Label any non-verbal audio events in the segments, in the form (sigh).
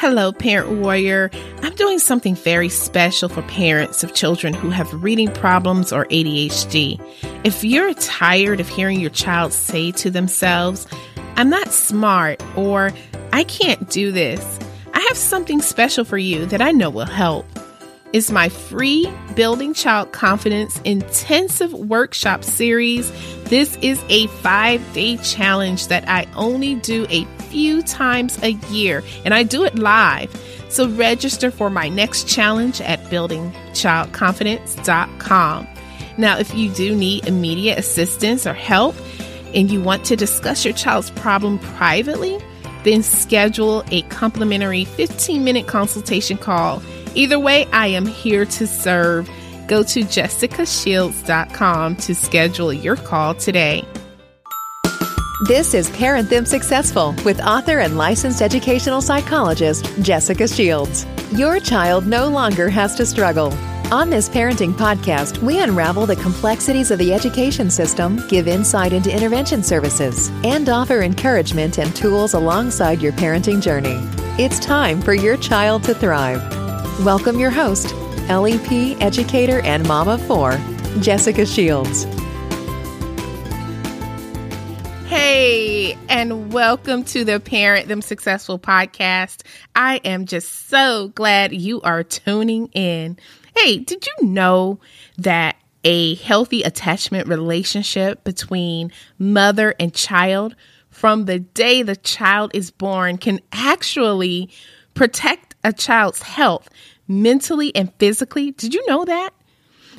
Hello, Parent Warrior. I'm doing something very special for parents of children who have reading problems or ADHD. If you're tired of hearing your child say to themselves, I'm not smart, or I can't do this, I have something special for you that I know will help. It's my free Building Child Confidence intensive workshop series. This is a five day challenge that I only do a few times a year, and I do it live. So register for my next challenge at buildingchildconfidence.com. Now, if you do need immediate assistance or help and you want to discuss your child's problem privately, then schedule a complimentary 15 minute consultation call. Either way, I am here to serve. Go to jessicashields.com to schedule your call today. This is Parent Them Successful with author and licensed educational psychologist Jessica Shields. Your child no longer has to struggle. On this parenting podcast, we unravel the complexities of the education system, give insight into intervention services, and offer encouragement and tools alongside your parenting journey. It's time for your child to thrive. Welcome your host, LEP educator and mom of four, Jessica Shields. Hey, and welcome to the Parent Them Successful podcast. I am just so glad you are tuning in. Hey, did you know that a healthy attachment relationship between mother and child from the day the child is born can actually protect a child's health mentally and physically? Did you know that?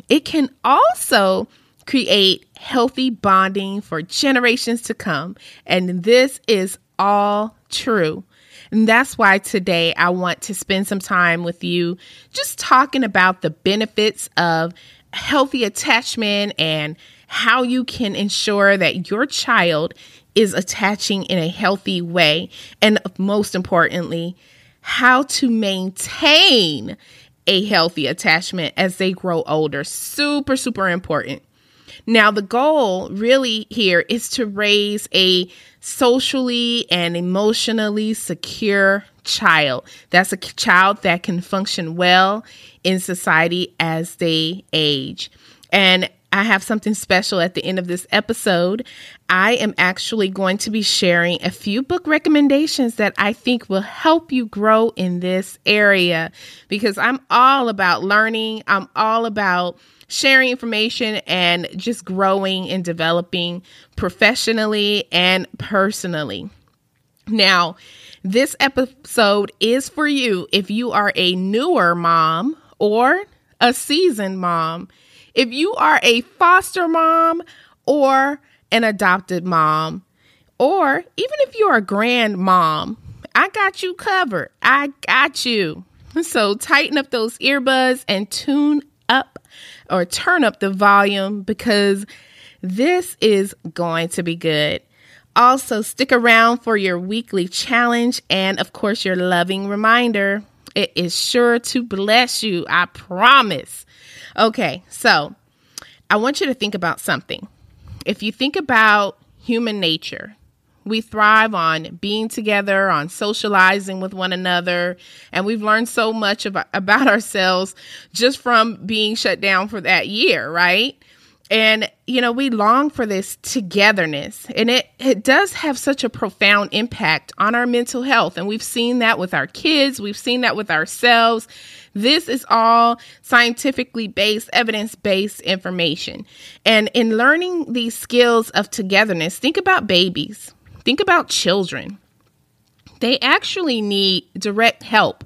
It can also create healthy bonding for generations to come. And this is all true. And that's why today I want to spend some time with you just talking about the benefits of healthy attachment and how you can ensure that your child is attaching in a healthy way. And most importantly, how to maintain a healthy attachment as they grow older. Super, super important. Now, the goal really here is to raise a socially and emotionally secure child. That's a child that can function well in society as they age. And I have something special at the end of this episode. I am actually going to be sharing a few book recommendations that I think will help you grow in this area because I'm all about learning. I'm all about sharing information and just growing and developing professionally and personally. Now, this episode is for you if you are a newer mom or a seasoned mom, if you are a foster mom or an adopted mom, or even if you're a grandmom, I got you covered. I got you. So tighten up those earbuds and tune up or turn up the volume because this is going to be good. Also, stick around for your weekly challenge and, of course, your loving reminder. It is sure to bless you, I promise. Okay, so I want you to think about something. If you think about human nature, we thrive on being together, on socializing with one another, and we've learned so much about, ourselves just from being shut down for that year, right? And, you know, we long for this togetherness. And it, it does have such a profound impact on our mental health. And we've seen that with our kids, we've seen that with ourselves. This is all scientifically based, evidence based information. And in learning these skills of togetherness, think about babies Think about children. They actually need direct help,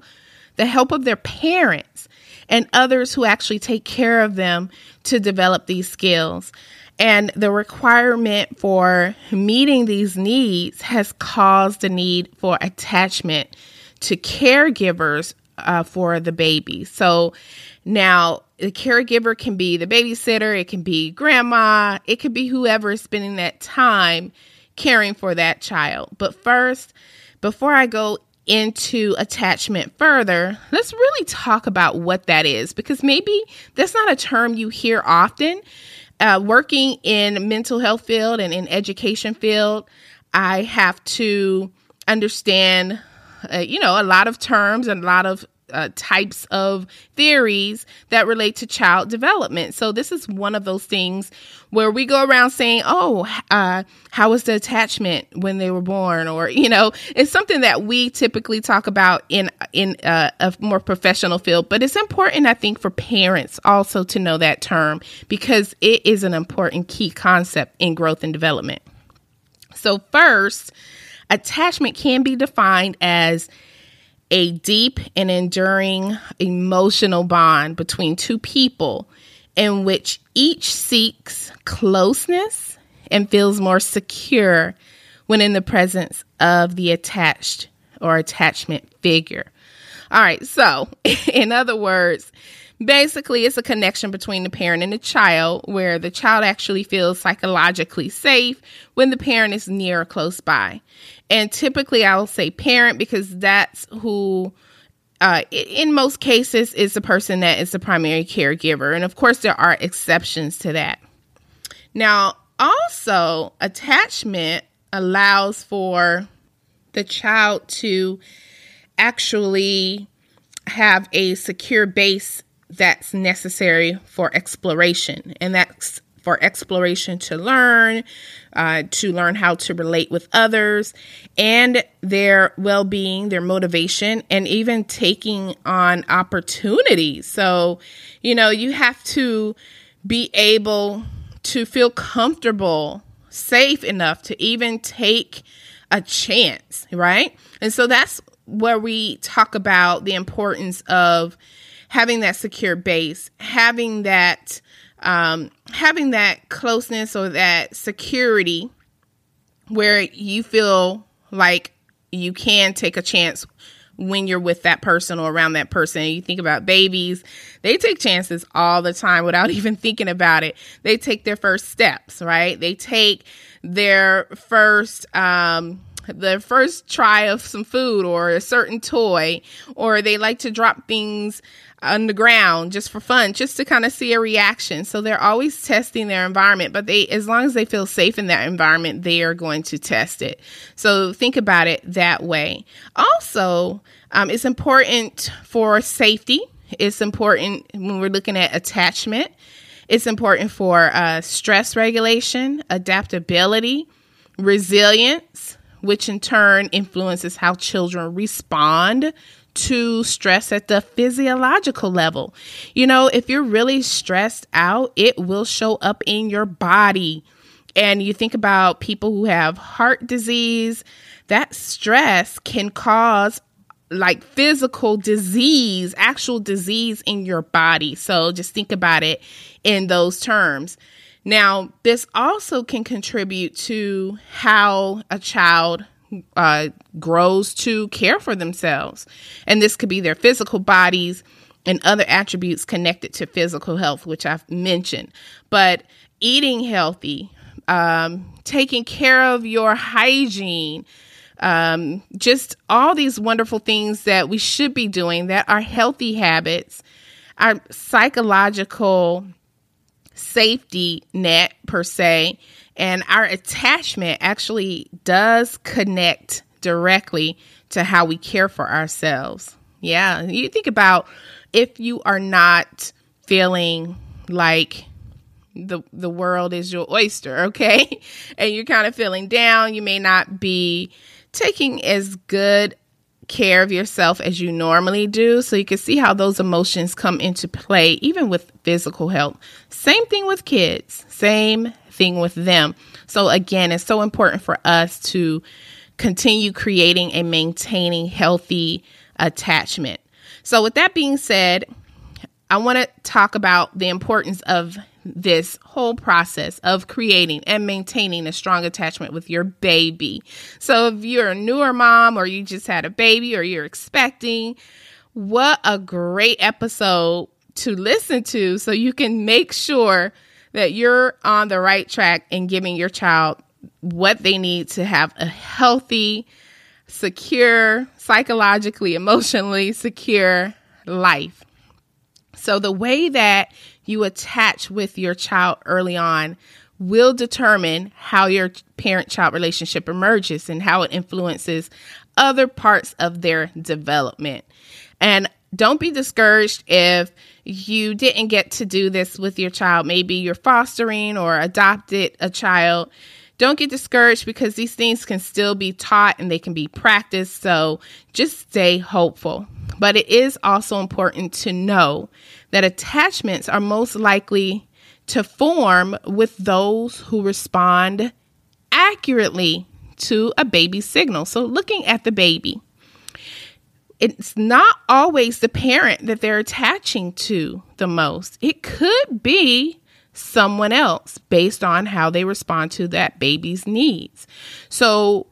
the help of their parents and others who actually take care of them to develop these skills. And the requirement for meeting these needs has caused the need for attachment to caregivers uh, for the baby. So now the caregiver can be the babysitter, it can be grandma, it could be whoever is spending that time caring for that child. But first, before I go into attachment further, let's really talk about what that is because maybe that's not a term you hear often. Uh, working in mental health field and in education field, I have to understand uh, you know, a lot of terms and a lot of uh, types of theories that relate to child development. So this is one of those things where we go around saying, "Oh, uh, how was the attachment when they were born?" Or you know, it's something that we typically talk about in in uh, a more professional field. But it's important, I think, for parents also to know that term because it is an important key concept in growth and development. So first, attachment can be defined as a deep and enduring emotional bond between two people in which each seeks closeness and feels more secure when in the presence of the attached or attachment figure. All right, so (laughs) in other words, basically it's a connection between the parent and the child where the child actually feels psychologically safe when the parent is near or close by. And typically, I will say parent because that's who, uh, in most cases, is the person that is the primary caregiver. And of course, there are exceptions to that. Now, also, attachment allows for the child to actually have a secure base that's necessary for exploration. And that's for exploration to learn, uh, to learn how to relate with others, and their well being, their motivation, and even taking on opportunities. So, you know, you have to be able to feel comfortable, safe enough to even take a chance, right? And so that's where we talk about the importance of having that secure base, having that um, having that closeness or that security where you feel like you can take a chance when you're with that person or around that person. You think about babies, they take chances all the time without (laughs) even thinking about it. They take their first steps, right? They take their first um the first try of some food or a certain toy or they like to drop things on the ground just for fun, just to kind of see a reaction. So they're always testing their environment, but they, as long as they feel safe in that environment, they are going to test it. So think about it that way. Also, um, it's important for safety. It's important when we're looking at attachment. It's important for uh, stress regulation, adaptability, resilience, which in turn influences how children respond to stress at the physiological level. You know, if you're really stressed out, it will show up in your body. And you think about people who have heart disease, that stress can cause like physical disease, actual disease in your body. So just think about it in those terms. Now, this also can contribute to how a child uh, grows to care for themselves. And this could be their physical bodies and other attributes connected to physical health, which I've mentioned. But eating healthy, um, taking care of your hygiene, um, just all these wonderful things that we should be doing that are healthy habits, our psychological safety net, per se, and our attachment actually does connect directly to how we care for ourselves. Yeah, you think about if you are not feeling like the the world is your oyster, okay? (laughs) And you're kind of feeling down, you may not be taking as good care of yourself as you normally do. So you can see how those emotions come into play even with physical health. Same thing with kids. Same thing with them. So, again, it's so important for us to continue creating and maintaining healthy attachment. So, with that being said, I want to talk about the importance of this whole process of creating and maintaining a strong attachment with your baby. So, if you're a newer mom or you just had a baby or you're expecting, what a great episode to listen to so you can make sure that you're on the right track in giving your child what they need to have a healthy, secure, psychologically, (laughs) emotionally secure life. So, the way that you attach with your child early on will determine how your parent child relationship emerges and how it influences other parts of their development. And don't be discouraged if you didn't get to do this with your child. Maybe you're fostering or adopted a child. Don't get discouraged because these things can still be taught and they can be practiced. So just stay hopeful. But it is also important to know that attachments are most likely to form with those who respond accurately to a baby's signal. So, looking at the baby, it's not always the parent that they're attaching to the most. It could be someone else based on how they respond to that baby's needs. So,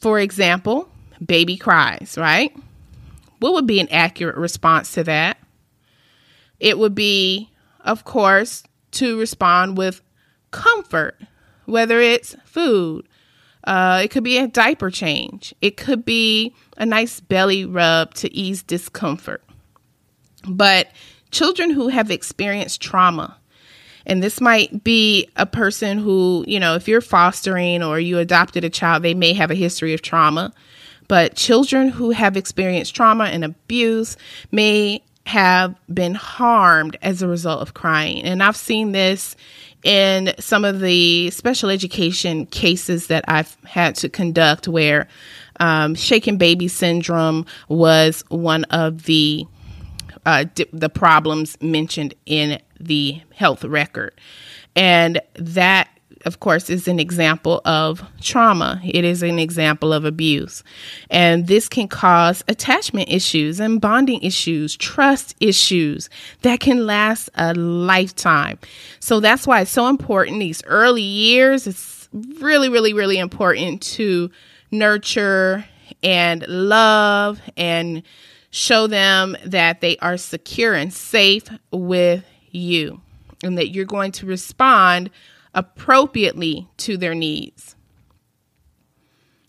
for example, baby cries, right? What would be an accurate response to that? It would be, of course, to respond with comfort, whether it's food, uh, it could be a diaper change. It could be a nice belly rub to ease discomfort. But children who have experienced trauma, and this might be a person who, you know, if you're fostering or you adopted a child, they may have a history of trauma. But children who have experienced trauma and abuse may have been harmed as a result of crying. And I've seen this in some of the special education cases that I've had to conduct where um, shaken baby syndrome was one of the uh, di- the problems mentioned in the health record, and that of course, is an example of trauma. It is an example of abuse. And this can cause attachment issues and bonding issues, trust issues that can last a lifetime. So that's why it's so important these early years. It's really, really, really important to nurture and love and show them that they are secure and safe with you and that you're going to respond appropriately to their needs.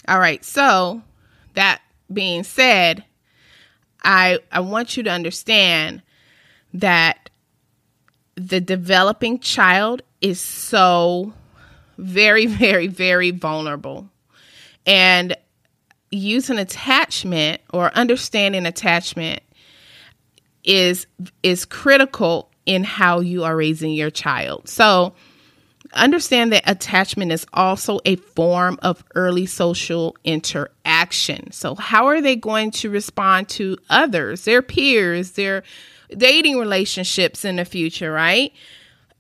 All right, so that being said, I I want you to understand that the developing child is so very (laughs) very very vulnerable. And using attachment or understanding attachment is is critical in how you are raising your child. So, understand that attachment is also a form of early social interaction. So, how are they going to respond to others, their peers, their dating relationships in the future, right?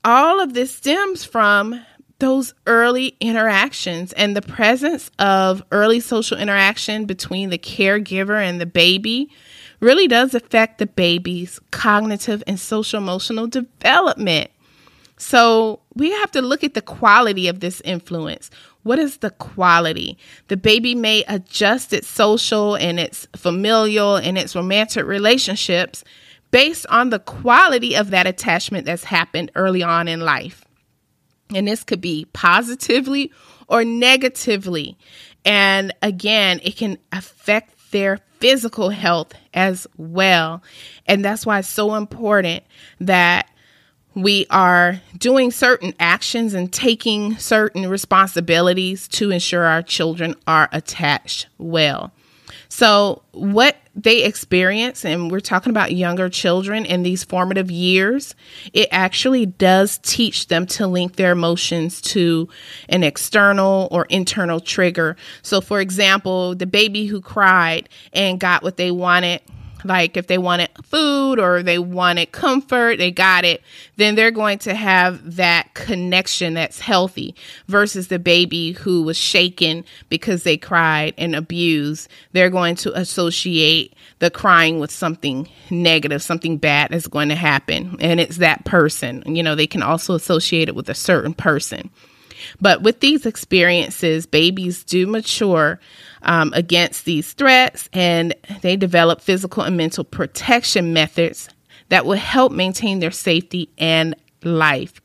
All of this stems from those early interactions and the presence of early social interaction between the caregiver and the baby really does affect the baby's cognitive and social emotional development. So we have to look at the quality of this influence. What is the quality? The baby may adjust its social and its familial and its romantic relationships based on the quality of that attachment that's happened early on in life. And this could be positively or negatively. And again, it can affect their physical health as well. And that's why it's so important that we are doing certain actions and taking certain responsibilities to ensure our children are attached well. So, what they experience, and we're talking about younger children in these formative years, it actually does teach them to link their emotions to an external or internal trigger. So, for example, the baby who cried and got what they wanted like if they wanted food or they wanted comfort, they got it, then they're going to have that connection that's healthy versus the baby who was shaken because they cried and abused. They're going to associate the crying with something negative, something bad is going to happen. And it's that person. You know, they can also associate it with a certain person. But with these experiences, babies do mature um, against these threats and they develop physical and mental protection methods that will help maintain their safety and life.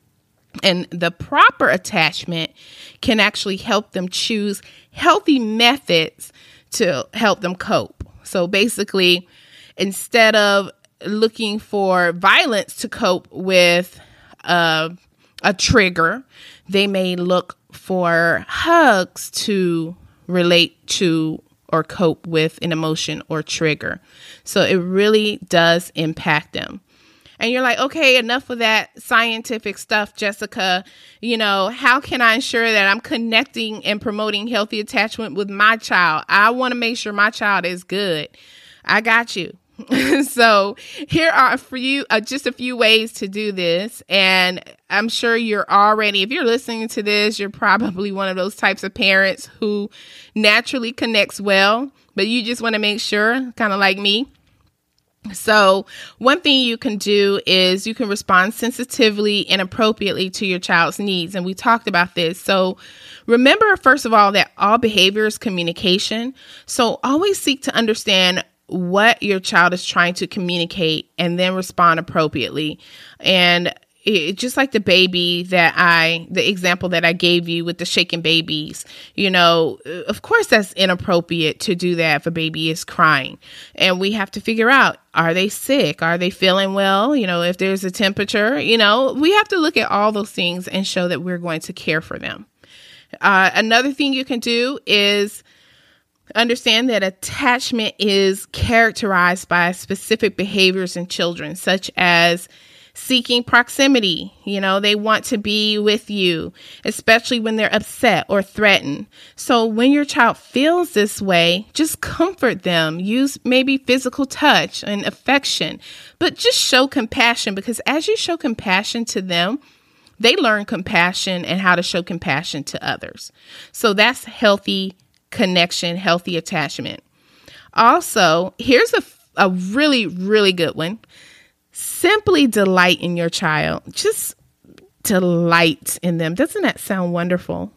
And the proper attachment can actually help them choose healthy methods to help them cope. So basically, instead of looking for violence to cope with uh, a trigger, they may look for hugs to relate to or cope with an emotion or trigger. So it really does impact them. And you're like, okay, enough of that scientific stuff, Jessica. You know, how can I ensure that I'm connecting and promoting healthy attachment with my child? I want to make sure my child is good. I got you. (laughs) so here are a few uh, just a few ways to do this and i'm sure you're already if you're listening to this you're probably one of those types of parents who naturally connects well but you just want to make sure kind of like me so, one thing you can do is you can respond sensitively and appropriately to your child's needs. And we talked about this. So, remember, first of all, that all behavior is communication. So, always seek to understand what your child is trying to communicate and then respond appropriately. And it, just like the baby that I, the example that I gave you with the shaking babies, you know, of course that's inappropriate to do that if a baby is crying. And we have to figure out are they sick? Are they feeling well? You know, if there's a temperature, you know, we have to look at all those things and show that we're going to care for them. Uh, another thing you can do is understand that attachment is characterized by specific behaviors in children, such as seeking proximity. You know, they want to be with you, especially when they're upset or threatened. So when your child feels this way, just comfort them. Use maybe physical touch and affection, but just show compassion because as you show compassion to them, they learn compassion and how to show compassion to others. So that's healthy connection, healthy attachment. Also, here's a, a really, really good one simply delight in your child. Just delight in them. Doesn't that sound wonderful?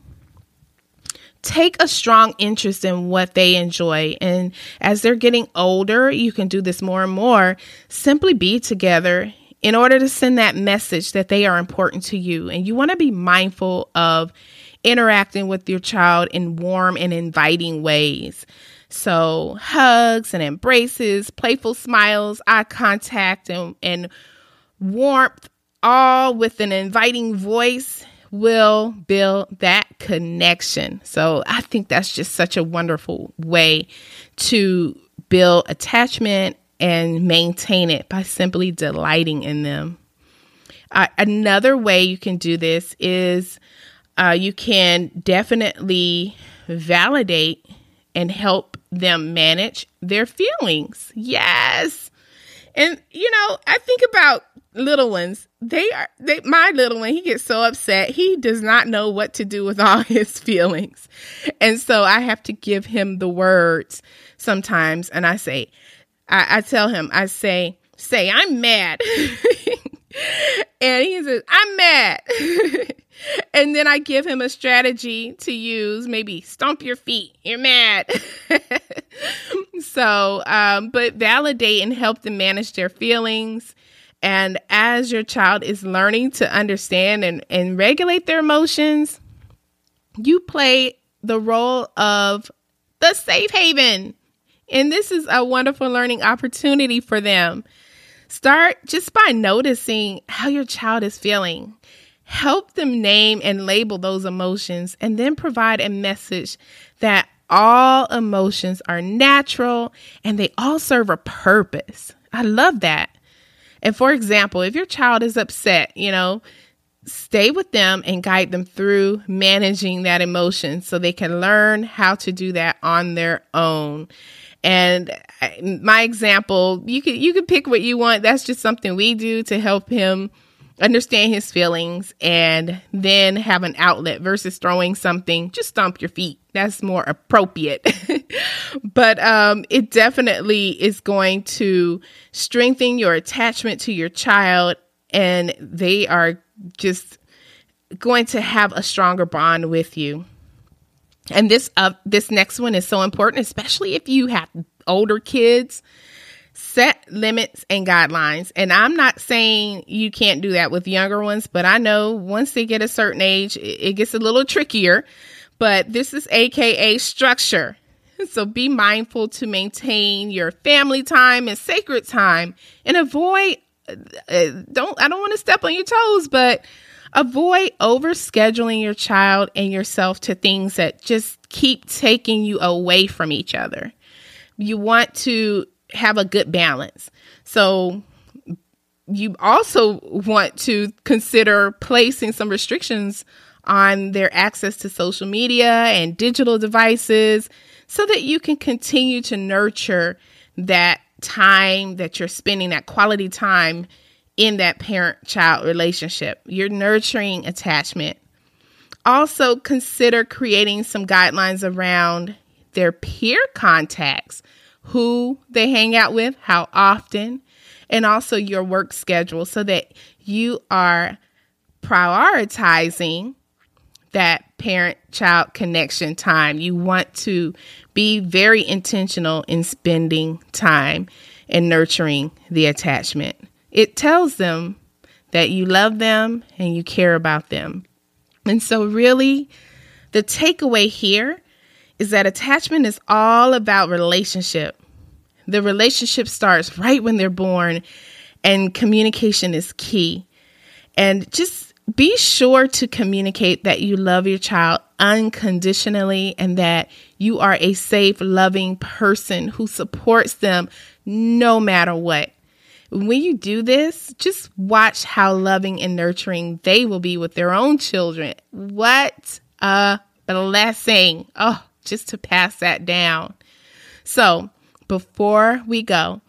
Take a strong interest in what they enjoy. And as they're getting older, you can do this more and more. Simply be together in order to send that message that they are important to you. And you want to be mindful of interacting with your child in warm and inviting ways. So, hugs and embraces, playful smiles, eye contact, and, and warmth, all with an inviting voice, will build that connection. So, I think that's just such a wonderful way to build attachment and maintain it by simply delighting in them. Uh, another way you can do this is uh, you can definitely validate and help them manage their feelings. Yes. And you know, I think about little ones. They are they my little one, he gets so upset. He does not know what to do with (laughs) all his feelings. And so I have to give him the words sometimes and I say I, I tell him, I say, say, I'm mad. (laughs) and he says, I'm mad. (laughs) and then I give him a strategy to use, maybe stomp your feet. You're mad. (laughs) so, um, but validate and help them manage their feelings. And as your child is learning to understand and, and regulate their emotions, you play the role of the safe haven. And this is a wonderful learning opportunity for them. Start just by noticing how your child is feeling. Help them name and label those emotions and then provide a message that all emotions are natural and they all serve a purpose. I love that. And for example, if your child is upset, you know, stay with them and guide them through managing that emotion so they can learn how to do that on their own. And my example, you could you could pick what you want. That's just something we do to help him understand his feelings and then have an outlet versus throwing something just stomp your feet. That's more appropriate. (laughs) But um, it definitely is going to strengthen your attachment to your child and they are just going to have a stronger bond with you and this uh, this next one is so important, especially if you have older kids. Set limits and guidelines. And I'm not saying you can't do that with younger ones, but I know once they get a certain age, it gets a little trickier. But this is AKA structure. (laughs) So be mindful to maintain your family time and sacred time and avoid uh, don't I don't want to step on your toes, but Avoid overscheduling your child and yourself to things that just keep taking you away from each other. You want to have a good balance. So, you also want to consider placing some restrictions on their access to social media and digital devices so that you can continue to nurture that time that you're spending, that quality time in that parent child relationship. You're nurturing attachment. Also, consider creating some guidelines around their peer contacts, who they hang out with, how often, and also your work schedule so that you are prioritizing that parent child connection time. You want to be very intentional in spending time and nurturing the attachment. It tells them that you love them and you care about them. And so, really, the takeaway here is that attachment is all about relationship. The relationship starts right when they're born, and communication is key. And just be sure to communicate that you love your child unconditionally and that you are a safe, loving person who supports them no matter what. When you do this, just watch how loving and nurturing they will be with their own children. What a blessing. Oh, just to pass that down. So, before we go,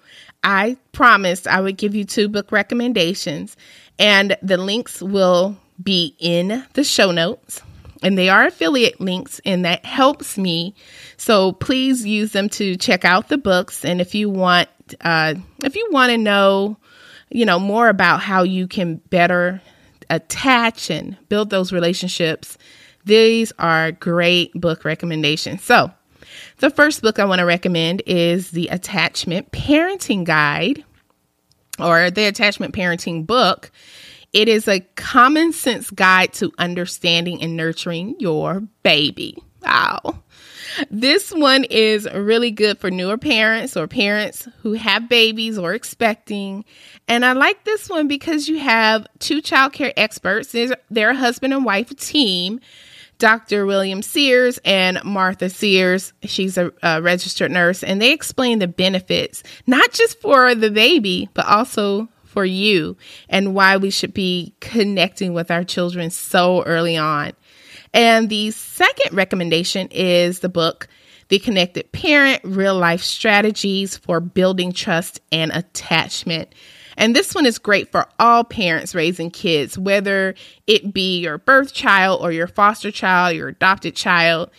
I promised I would give you two book recommendations, and the links will be in the show notes. And they are affiliate links, and that helps me. So please use them to check out the books. And if you want uh, if you want to know, you know, more about how you can better attach and build those relationships, these are great book recommendations. So, the first book I want to recommend is The Attachment Parenting Guide or the Attachment Parenting Book. It is a common sense guide to understanding and nurturing your baby. Wow. This one is really good for newer parents or parents who have babies or expecting. And I like this one because you have two child care experts. They're a husband and wife team. Dr. William Sears and Martha Sears. She's a, a, registered nurse, and they explain the benefits, not just for the baby, but also for you, and why we should be connecting with our children so early on. And the second recommendation is the book, The Connected Parent Real Life Strategies for Building Trust and Attachment. And this one is great for all parents raising kids, whether it be your birth child or your foster child, your adopted child.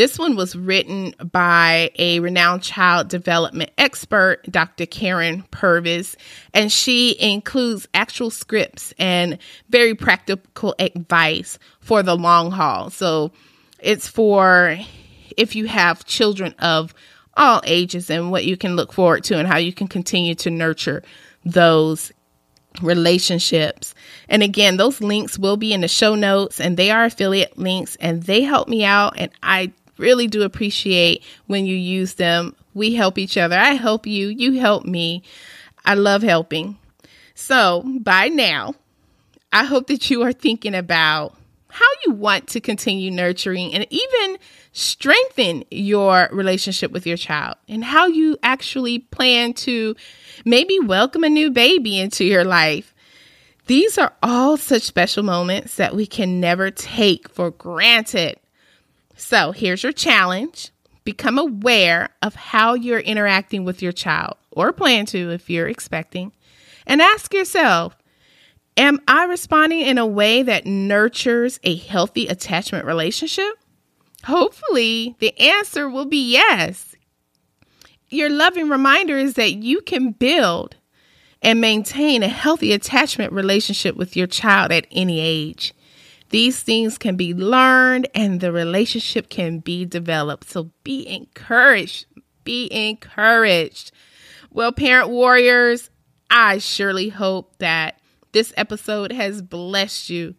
This one was written by a renowned child development expert, Dr. Karyn Purvis, and she includes actual scripts and very practical advice for the long haul. So it's for if you have children of all ages and what you can look forward to and how you can continue to nurture those relationships. And again, those links will be in the show notes and they are affiliate links and they help me out and I really do appreciate when you use them. We help each other. I help you, you help me. I love helping. So, by now, I hope that you are thinking about how you want to continue nurturing and even strengthen your relationship with your child and how you actually plan to maybe welcome a new baby into your life. These are all such special moments that we can never take for granted. So here's your challenge become aware of how you're interacting with your child, or plan to if you're expecting, and ask yourself Am I responding in a way that nurtures a healthy attachment relationship? Hopefully, the answer will be yes. Your loving reminder is that you can build and maintain a healthy attachment relationship with your child at any age. These things can be learned and the relationship can be developed. So be encouraged. Be encouraged. Well, parent warriors, I surely hope that this episode has blessed you.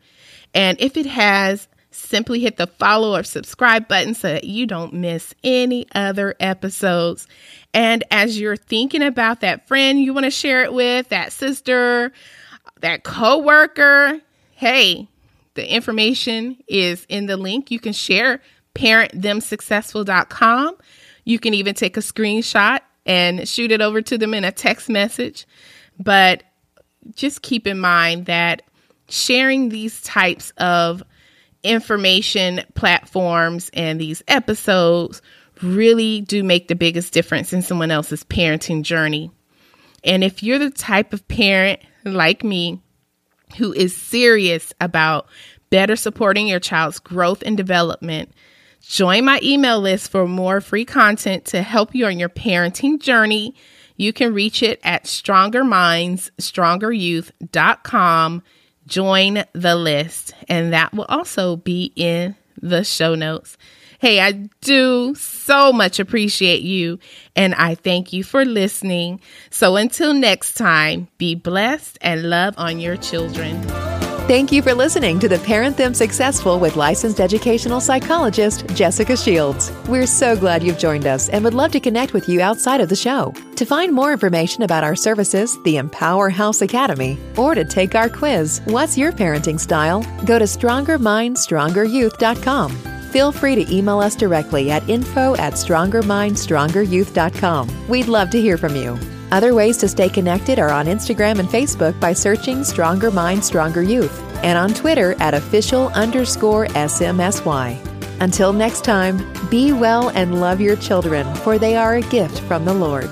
And if it has, simply hit the follow or subscribe button so that you don't miss any other episodes. And as you're thinking about that friend you want to share it with, that sister, that coworker, hey, The information is in the link. You can share parentthemsuccessful.com. You can even take a screenshot and shoot it over to them in a text message. But just keep in mind that sharing these types of information platforms and these episodes really do make the biggest difference in someone else's parenting journey. And if you're the type of parent like me who is serious about better supporting your child's growth and development, join my email list for more free content to help you on your parenting journey. You can reach it at strongerminds, Join the list, and that will also be in the show notes. Hey, I do so much appreciate you, and I thank you for listening. So until next time, be blessed and love on your children. Thank you for listening to the Parent Them Successful with licensed educational psychologist Jessica Shields. We're so glad you've joined us and would love to connect with you outside of the show. To find more information about our services, the Empower House Academy, or to take our quiz, What's Your Parenting Style? go to StrongerMindStrongerYouth.com. Feel free to email us directly at info at StrongerMindStrongerYouth.com. We'd love to hear from you. Other ways to stay connected are on Instagram and Facebook by searching Stronger Mind, Stronger Youth, and on Twitter at official underscore SMSY. Until next time, be well and love your children, for they are a gift from the Lord.